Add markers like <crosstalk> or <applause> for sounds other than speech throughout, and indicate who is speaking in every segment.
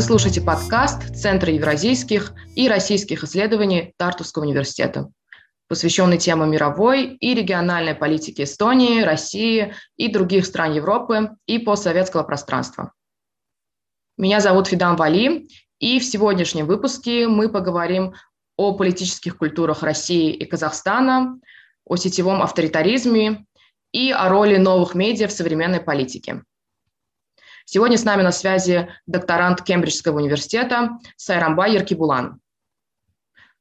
Speaker 1: Вы слушаете подкаст Центра евразийских и российских исследований Тартусского университета, посвященный темам мировой и региональной политики Эстонии, России и других стран Европы и постсоветского пространства. Меня зовут Фидан Вали, и в сегодняшнем выпуске мы поговорим о политических культурах России и Казахстана, о сетевом авторитаризме и о роли новых медиа в современной политике. Сегодня с нами на связи докторант Кембриджского университета Сайрамба Еркибулан.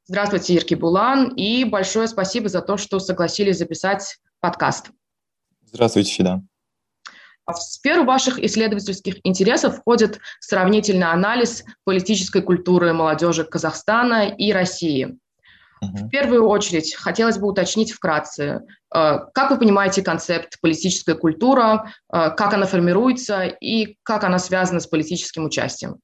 Speaker 1: Здравствуйте, Еркибулан, и большое спасибо за то, что согласились записать подкаст.
Speaker 2: Здравствуйте, Фида.
Speaker 1: В сферу ваших исследовательских интересов входит сравнительный анализ политической культуры молодежи Казахстана и России – в первую очередь хотелось бы уточнить вкратце, э, как вы понимаете концепт политическая культура, э, как она формируется и как она связана с политическим участием?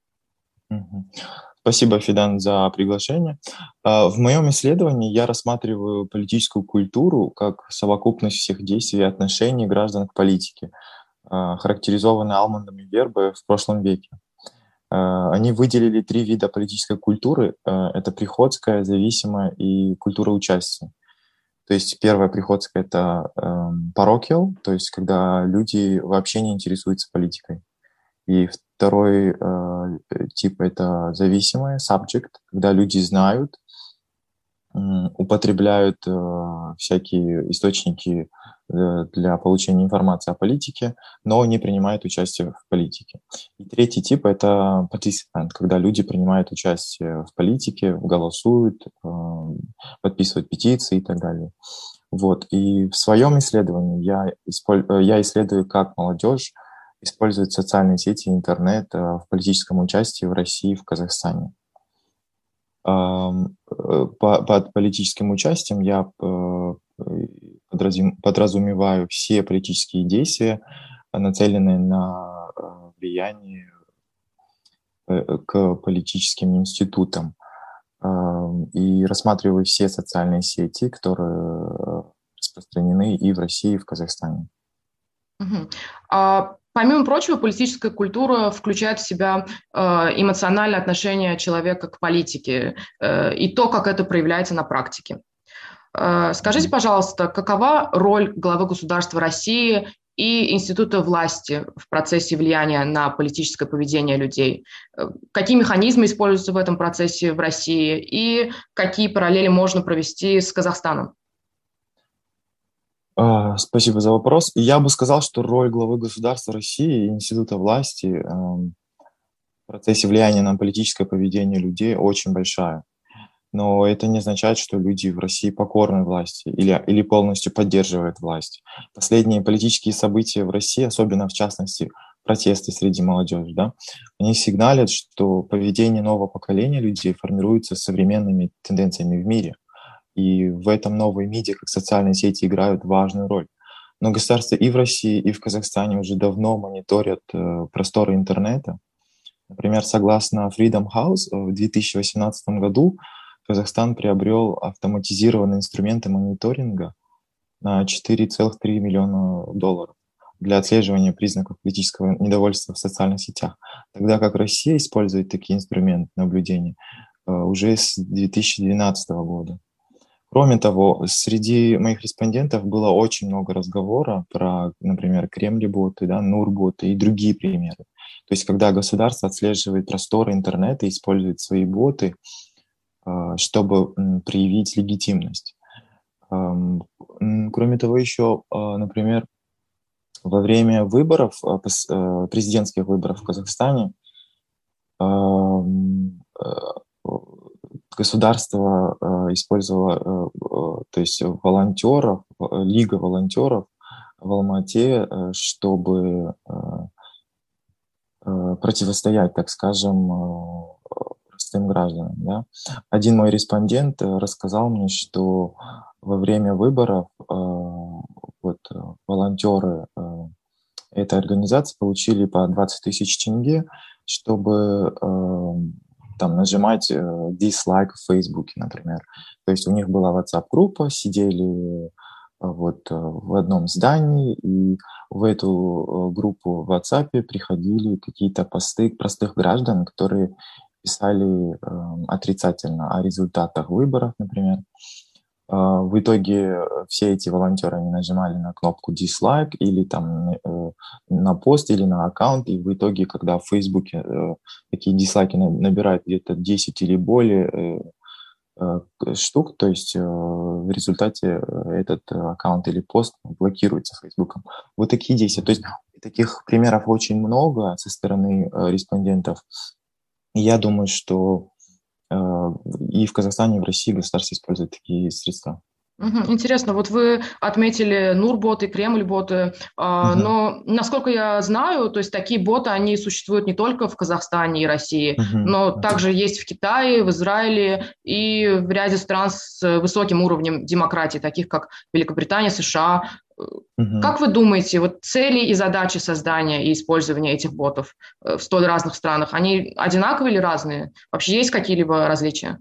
Speaker 2: Спасибо, Фидан, за приглашение. Э, в моем исследовании я рассматриваю политическую культуру как совокупность всех действий и отношений граждан к политике, характеризованной Алмандом и Вербой в прошлом веке. Э, они выделили три вида политической культуры. Э, это приходская, зависимая и культура участия. То есть первая приходская – это parochial, то есть когда люди вообще не интересуются политикой. И второй э, тип – это зависимая, subject, когда люди знают, употребляют всякие источники Э, для получения информации о политике, но не принимает участие в политике. И третий тип – это participant, когда люди принимают участие в политике, голосуют, э, подписывают петиции и так далее. Вот. И в своем исследовании я, исполь... Э, я исследую, как молодежь использует социальные сети и интернет в политическом участии в России и в Казахстане. Под политическим участием я подразумеваю все политические действия, нацеленные на э, влияние э, к политическим институтам. И рассматриваю все социальные сети, которые распространены и в России, и в Казахстане.
Speaker 1: Угу. А, помимо прочего, политическая культура включает в себя э, эмоциональное отношение человека к политике э, и то, как это проявляется на практике. Э, скажите, пожалуйста, какова роль главы государства России и института власти в процессе влияния на политическое поведение людей? Какие механизмы используются в этом процессе в России и какие параллели можно провести с Казахстаном?
Speaker 2: А, спасибо за вопрос. Я бы сказал, что роль главы государства России и института власти эм, в процессе влияния на политическое поведение людей очень большая но это не означает, что люди в России покорны власти или, или полностью поддерживают власть. Последние политические события в России, особенно в частности протесты среди молодежи, да, они сигналят, что поведение нового поколения людей формируется современными тенденциями в мире. И в этом новые медиа, как социальные сети, играют важную роль. Но государства и в России, и в Казахстане уже давно мониторят э, просторы интернета. Например, согласно Freedom House, в 2018 году Казахстан приобрел автоматизированные инструменты мониторинга на 4,3 миллиона долларов для отслеживания признаков политического недовольства в социальных сетях, тогда как Россия использует такие инструменты наблюдения э, уже с 2012 года. Кроме того, среди моих респондентов было очень много разговора про, например, Кремли-боты, да, Нур-боты и другие примеры. То есть, когда государство отслеживает просторы интернета и использует свои боты а, чтобы проявить легитимность. Кроме того, еще, а, например, во время выборов, а, президентских выборов в Казахстане, государство использовало, то есть волонтеров, лига волонтеров в Алмате, чтобы противостоять, так скажем, простым гражданам. Да? Один мой респондент э, рассказал мне, что во время выборов э, вот, э, волонтеры э, этой организации получили по 20 тысяч тенге, чтобы э, там нажимать э, дизлайк в Фейсбуке, например. То есть у них была WhatsApp-группа, сидели вот в одном здании, и в эту группу в WhatsApp приходили какие-то посты простых граждан, которые писали э, отрицательно о результатах выборов, например. Э, в итоге все эти волонтеры они нажимали на кнопку дизлайк или там э, на пост или на аккаунт, и в итоге, когда в Фейсбуке э, такие дизлайки набирают где-то 10 или более э, э, штук, то есть э, в результате этот аккаунт или пост блокируется Фейсбуком. Вот такие действия. То есть таких примеров очень много со стороны респондентов. Я думаю, что э, и в Казахстане, и в России государство использует такие средства.
Speaker 1: Интересно, вот вы отметили Нурботы, Кремль-боты, угу. но насколько я знаю, то есть такие боты, они существуют не только в Казахстане и России, но также есть в Китае, в Израиле и в ряде стран с высоким уровнем демократии, таких как Великобритания, США. Как вы думаете, вот цели и задачи создания и использования этих ботов э, в столь разных странах, они одинаковые или разные? Вообще есть какие-либо различия?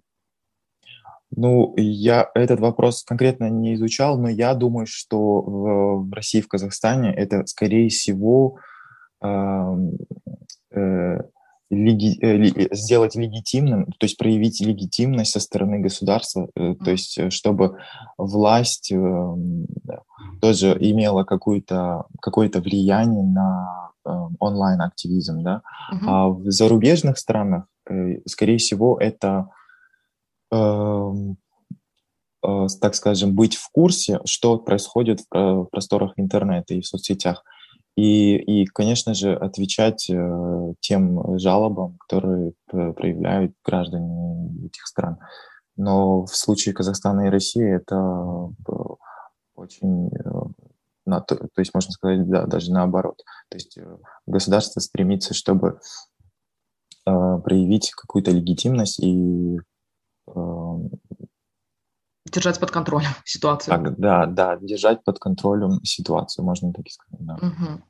Speaker 2: Ну, я этот вопрос конкретно не изучал, но я думаю, что в, России, в Казахстане это, скорее всего, э, э, леги, э, сделать легитимным, то есть проявить легитимность со стороны государства, э, то есть э, чтобы власть тоже имела какое-то какое влияние на онлайн-активизм, да. Uh-huh. А в зарубежных странах, скорее всего, это эм, так скажем, быть в курсе, что происходит в просторах интернета и в соцсетях и, и, конечно же, отвечать э, тем жалобам, которые проявляют граждане этих стран. Но в случае Казахстана и России это э, очень, э, на, то, то есть можно сказать, да, даже наоборот. То есть э, государство стремится, чтобы э, проявить какую-то легитимность и э,
Speaker 1: держать под контролем ситуацию.
Speaker 2: Так, да, да, держать под контролем ситуацию, можно так и сказать. Да.
Speaker 1: Угу.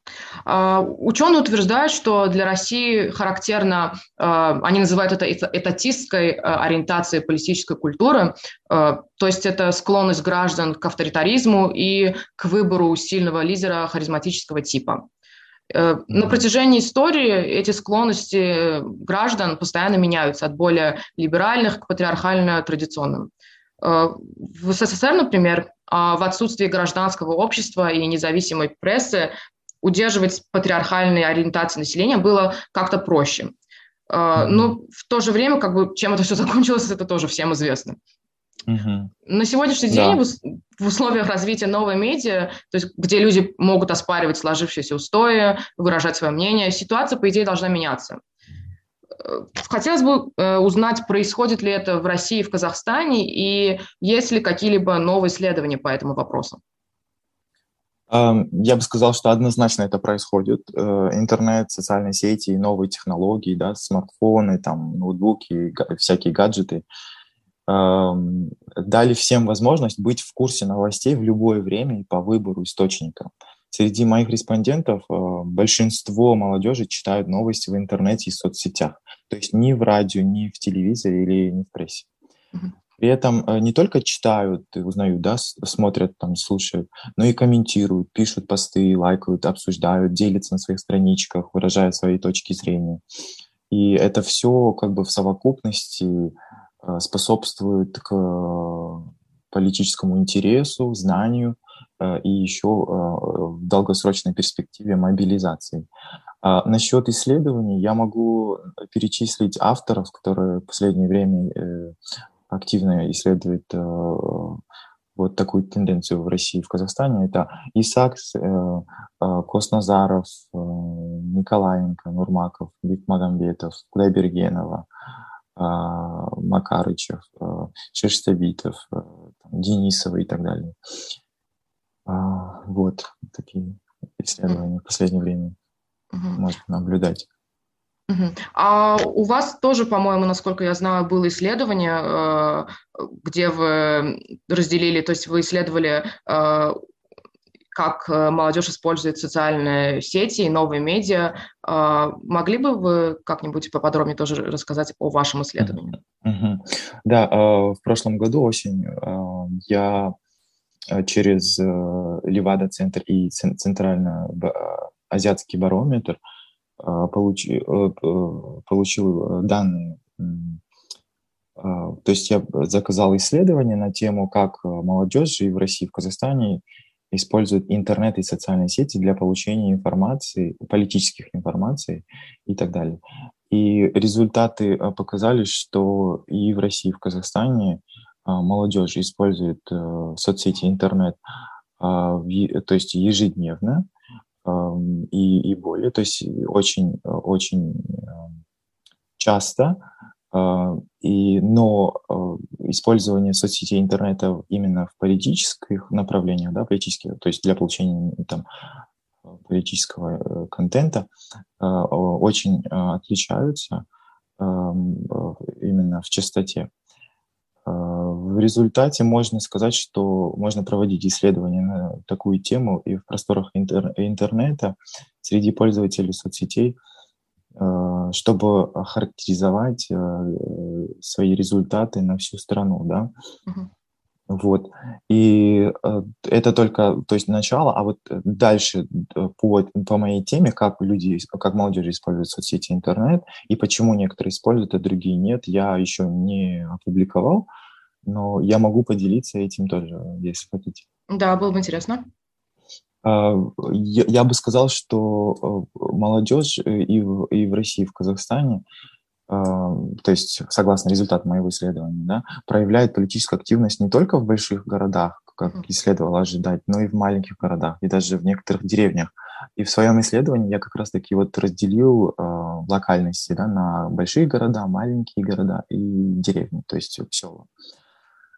Speaker 1: А, ученые утверждают, что для России характерно, а, они называют это этатистской а, ориентацией политической культуры, а, то есть это склонность граждан к авторитаризму и к выбору сильного лидера харизматического типа. Э, на протяжении истории эти склонности граждан постоянно меняются от более либеральных к патриархально-традиционным. Э, в СССР, например, а, в отсутствии гражданского общества и независимой прессы удерживать патриархальные ориентации населения было как-то проще. Но в то же время, как бы, чем это все закончилось, это тоже всем известно. Mm-hmm. На сегодняшний день да. в условиях развития новой медиа, то есть где люди могут оспаривать сложившиеся устои, выражать свое мнение, ситуация, по идее, должна меняться. Э, хотелось бы э, узнать, происходит ли это в России, в Казахстане, и есть ли какие-либо новые исследования по этому вопросу?
Speaker 2: Эм, я бы сказал, что однозначно это происходит. Э, интернет, социальные сети, новые технологии, да, смартфоны, там, ноутбуки, всякие гаджеты дали всем возможность быть в курсе новостей в любое время и по выбору источника. Среди моих респондентов большинство молодежи читают новости в интернете и соцсетях. То есть ни в радио, ни в телевизоре или ни в прессе. При этом э, не только читают и узнают, да, смотрят, там, слушают, но и комментируют, пишут посты, лайкают, обсуждают, делятся на своих страничках, выражают свои точки зрения. И это все как бы в совокупности э, способствует к политическому интересу, знанию э, и еще в долгосрочной перспективе мобилизации. А насчет исследований я могу перечислить авторов, которые в последнее время э, активно исследуют э, вот такую тенденцию в России и в Казахстане. Это э, э, Косназаров, э, Николаенко, Нурмаков, Бекмагамбетов, Кудайбергенова, э, Макарычев, э, Шерстовитов, э, Денисова и так далее. Э, вот такие исследования в последнее время угу. можно наблюдать.
Speaker 1: А у вас тоже, по-моему, насколько я знаю, было исследование, э, где вы разделили, то есть вы исследовали, э, как молодежь использует социальные сети и новые медиа. Э, могли бы вы как-нибудь поподробнее тоже рассказать о вашем исследовании?
Speaker 2: Да, в прошлом году осенью я через Левада-центр и Центрально-Азиатский барометр получил, получил данные то есть я заказал исследование на тему, как молодежь и в России, в Казахстане используют интернет и социальные сети для получения информации, политических информаций и так далее. И результаты э, показали, что и в России, и в Казахстане э, молодежь использует э, соцсети, интернет, то есть ежедневно и, и более, то есть очень, очень часто, и, но использование соцсетей интернета именно в политических направлениях, да, политических, то есть для получения там, политического э, контента очень отличаются именно в частоте. В результате можно сказать, что можно проводить исследования на такую тему и в просторах интер- интернета среди пользователей соцсетей, чтобы охарактеризовать свои результаты на всю страну. Да? Uh-huh. Вот. И э, это только, то есть начало, а вот дальше э, по, по моей теме, как люди, как молодежь использует соцсети интернет, и почему некоторые используют, а другие нет, я еще не опубликовал, но я могу поделиться этим тоже, если хотите.
Speaker 1: Да, было бы интересно.
Speaker 2: А, я, я бы сказал, что э, молодежь и в, и в России, и в Казахстане то есть согласно результатам моего исследования, да, проявляет политическую активность не только в больших городах, как и следовало ожидать, но и в маленьких городах, и даже в некоторых деревнях. И в своем исследовании я как раз-таки вот разделил э, локальности да, на большие города, маленькие города и деревни, то есть села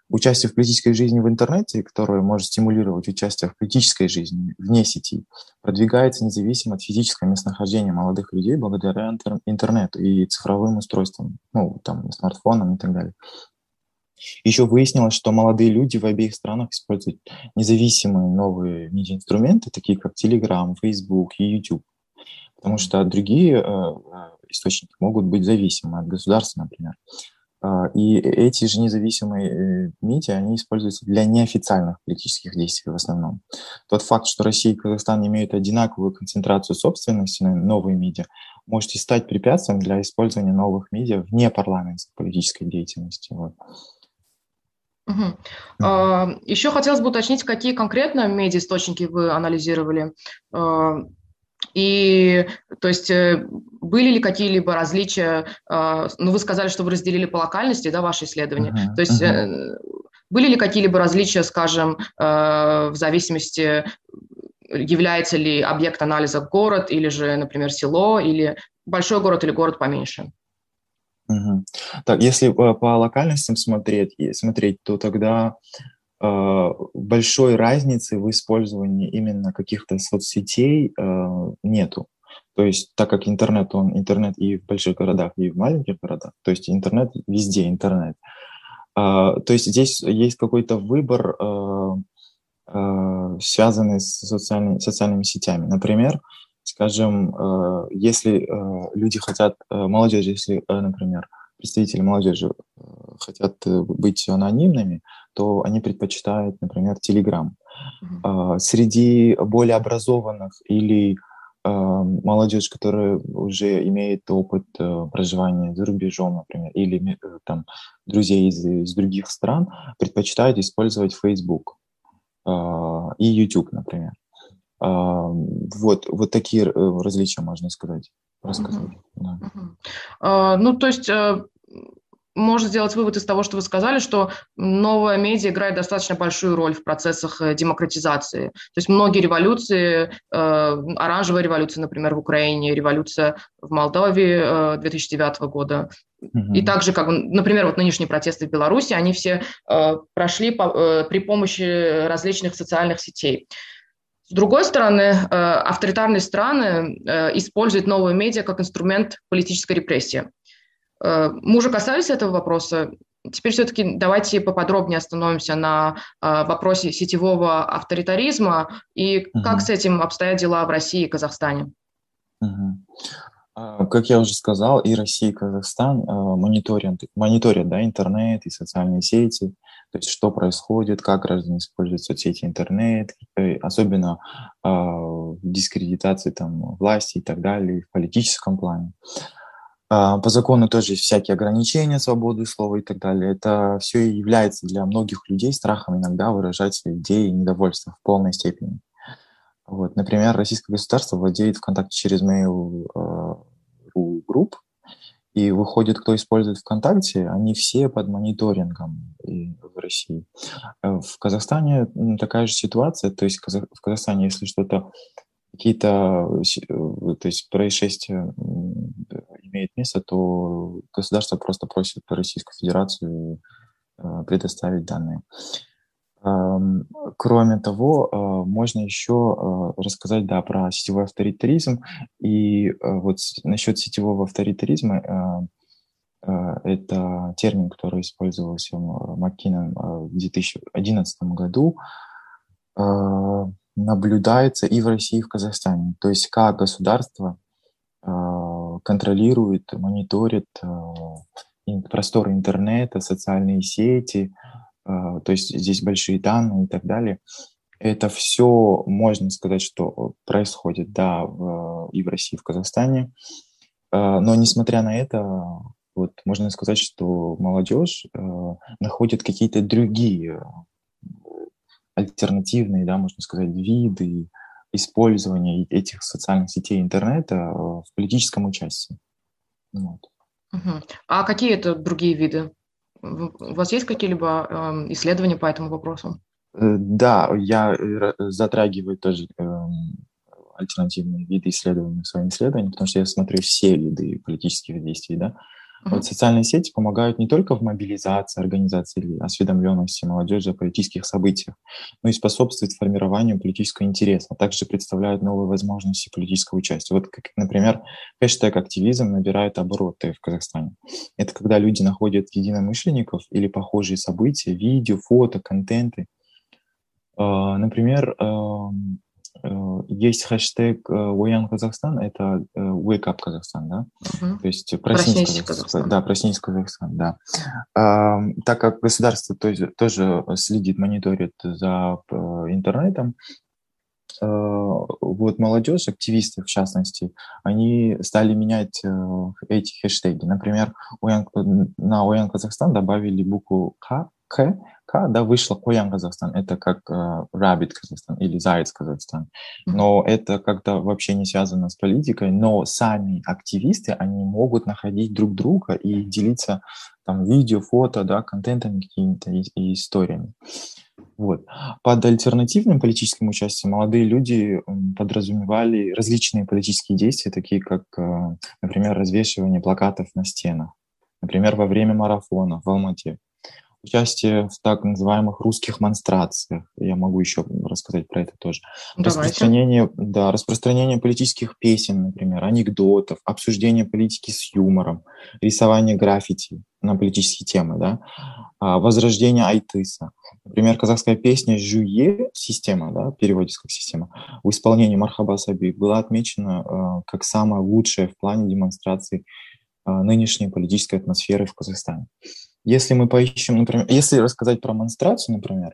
Speaker 2: участие в политической жизни в интернете, которое может стимулировать участие в политической жизни вне сети, продвигается независимо от физического местонахождения молодых людей благодаря интернету и цифровым устройствам, ну, там, смартфонам и так далее. Еще выяснилось, что молодые люди в обеих странах используют независимые новые медиаинструменты, такие как Telegram, Facebook и YouTube, потому что другие э, э источники могут быть зависимы от государства, например. А, и эти же независимые э, медиа, они используются для неофициальных политических действий в основном. Тот факт, что Россия и Казахстан имеют одинаковую концентрацию собственности на новые медиа, может и стать препятствием для использования новых медиа вне парламентской политической деятельности. Вот.
Speaker 1: Угу. А, еще хотелось бы уточнить, какие конкретно медиа-источники вы анализировали. А, и, то есть, э, были ли какие-либо различия? Э, ну, вы сказали, что вы разделили по локальности, да, ваши исследования. Uh-huh, то есть, uh-huh. были ли какие-либо различия, скажем, в зависимости, является ли объект анализа город или же, например, село, или большой город или город поменьше?
Speaker 2: Угу. Так, если по локальностям смотреть, смотреть, то тогда Э, большой разницы в использовании именно каких-то соцсетей э, нету. То есть, так как интернет, он интернет и в больших городах, и в маленьких городах, то есть интернет везде интернет. Э, то есть здесь есть какой-то выбор, связанный с социальными, социальными сетями. Например, скажем, если люди хотят, молодежь, если, например, представители молодежи хотят быть анонимными, то они предпочитают, например, Telegram. Mm-hmm. Среди более образованных или а, молодежь, которая уже имеет опыт э, проживания за рубежом, например, или э, там друзей из, из других стран, предпочитают использовать Facebook а, и YouTube, например. Вот, вот такие э, различия можно сказать, рассказать. Uh-huh. Да.
Speaker 1: Uh-huh. Uh, ну, то есть можно сделать вывод из того, что вы сказали, что новая медиа играет достаточно большую роль в процессах э, демократизации. То есть многие революции, э, оранжевая революция, например, в Украине, революция в Молдове э, 2009 года, mm-hmm. и также, как, например, вот нынешние протесты в Беларуси, они все э, прошли по, э, при помощи различных социальных сетей. С другой стороны, э, авторитарные страны э, используют новые медиа как инструмент политической репрессии. Э, мы уже касались этого вопроса. Теперь все-таки давайте поподробнее остановимся на э, вопросе сетевого авторитаризма и угу. как с этим обстоят дела в России и Казахстане.
Speaker 2: Угу. Как я уже сказал, и Россия, и Казахстан э, мониторят, мониторят да, интернет и социальные сети То есть что происходит, как граждане используют соцсети, интернет, особенно э, в дискредитации там, власти и так далее, в политическом плане. Э, по закону тоже всякие ограничения свободы слова и так далее. Это все является для многих людей страхом иногда выражать свои идеи и недовольство в полной степени. Вот, например, российское государство владеет ВКонтакте через Mail.ru э, групп, и выходит, кто использует ВКонтакте, они все под мониторингом в России. Э, в Казахстане такая же ситуация, то есть в Казахстане, если что-то какие-то э, то есть происшествия имеет место, то государство просто просит Российскую Федерацию э, предоставить данные. Кроме того, э, можно еще э, рассказать да, про сетевой авторитаризм. И вот насчет сетевого авторитаризма, это термин, который использовался Маккином в 2011 году, наблюдается и в России, и в Казахстане. То есть как государство контролирует, мониторит просторы интернета, социальные сети, а, то есть здесь большие данные и так далее. Это все, можно сказать, что происходит, да, в, и в России, и в Казахстане. Но несмотря на это, вот можно сказать, что молодежь находит какие-то другие альтернативные, да, можно сказать, виды использования этих социальных сетей интернета в политическом участии.
Speaker 1: Вот. Угу. А какие это другие виды? У вас есть какие-либо эм, исследования по этому вопросу?
Speaker 2: Э, да, я э, затрагиваю тоже эм, альтернативные виды исследований в своем исследовании, потому что я смотрю все виды политических действий, да. Вот социальные сети помогают не только в мобилизации, организации или осведомленности молодежи о политических событиях, но и способствуют формированию политического интереса, а также представляют новые возможности политического участия. Вот, как, например, хэштег «активизм» набирает обороты в Казахстане. Это когда люди находят единомышленников или похожие события, видео, фото, контенты. А, например, Э, есть хэштег Уян э, Казахстан, это э, Wake Up Казахстан, да? Угу. То есть проснись, проснись Казахстан. Казахстан. Да, проснись Казахстан, да. А, так как государство тоже, тоже следит, мониторит за интернетом, вот молодежь, активисты в частности, они стали менять эти хэштеги. Например, на Уян Казахстан добавили букву К, К, да, вышла Коян Казахстан, это как э, Rabbit Казахстан или Заяц Казахстан. Но это как-то вообще не связано с политикой, но сами активисты, они могут находить друг друга и делиться там видео, фото, да, контентами какими-то и, и историями. Вот. Под альтернативным политическим участием молодые люди подразумевали различные политические действия, такие как, э, например, развешивание плакатов на стенах, например, во время марафона в Алмате, участие в так называемых русских монстрациях. Я могу еще рассказать про это тоже. Давайте. Распространение, да, распространение политических песен, например, анекдотов, обсуждение политики с юмором, рисование граффити на политические темы, да, а, возрождение айтыса. Например, казахская песня «Жуе» система, да, переводится как система, в исполнении Мархаба Саби была отмечена э, как самая лучшая в плане демонстрации э, нынешней политической атмосферы в Казахстане. Если мы поищем, например, если рассказать про монстрацию, например,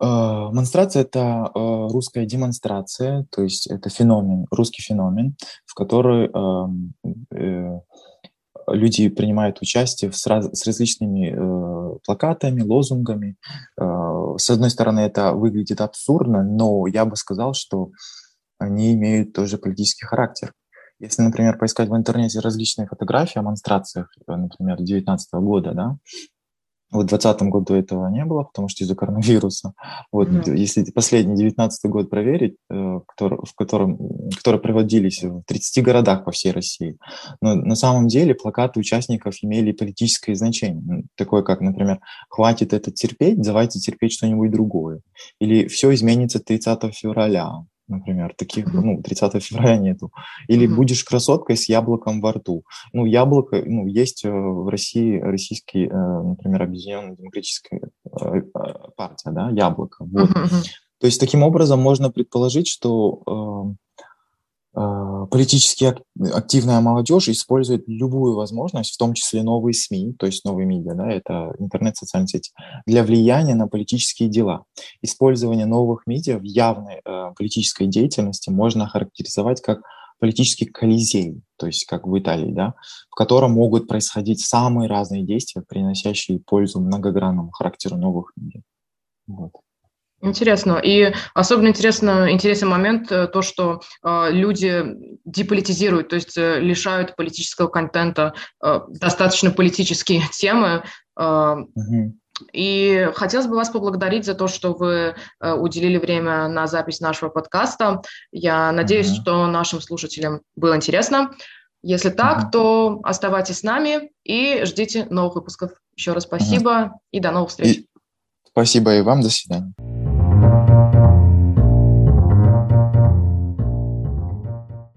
Speaker 2: э, монстрация – это э, русская демонстрация, то есть это феномен, русский феномен, в который эм, э, люди принимают участие с, раз, с различными э, плакатами, лозунгами. Э, с одной стороны, это выглядит абсурдно, но я бы сказал, что они имеют тоже политический характер. Если, например, поискать в интернете различные фотографии о монстрациях, э, например, 2019 года, да, вот в 2020 году этого не было, потому что из-за коронавируса. Вот, mm-hmm. Если последний 19 год проверить, э, который, в котором, которые проводились в 30 городах по всей России, но на самом деле плакаты участников имели политическое значение. Такое как, например, «Хватит это терпеть, давайте терпеть что-нибудь другое». Или «Все изменится 30 февраля» например, таких, ну, 30 февраля нету. Или будешь красоткой с яблоком во рту. Ну, яблоко, ну, есть э, в России российский, э, например, объединенная демократическая э, партия, да, яблоко. Вот. То есть таким образом можно предположить, что политически активная молодежь использует любую возможность, в том числе новые СМИ, то есть новые медиа, да, это интернет, социальные сети, для влияния на политические дела. Использование новых медиа в явной э, политической деятельности можно характеризовать как политический колизей, то есть как в Италии, да, в котором могут происходить самые разные действия, приносящие пользу многогранному характеру новых медиа. Вот.
Speaker 1: Интересно. И особенно интересно, интересный момент э, то, что э, люди деполитизируют, то есть э, лишают политического контента э, достаточно политические <laughs> темы. Э, угу. И хотелось бы вас поблагодарить за то, что вы э, уделили время на запись нашего подкаста. Я надеюсь, угу. что нашим слушателям было интересно. Если так, угу. то оставайтесь с нами и ждите новых выпусков. Еще раз спасибо угу. и до новых встреч. И
Speaker 2: спасибо и вам. До свидания.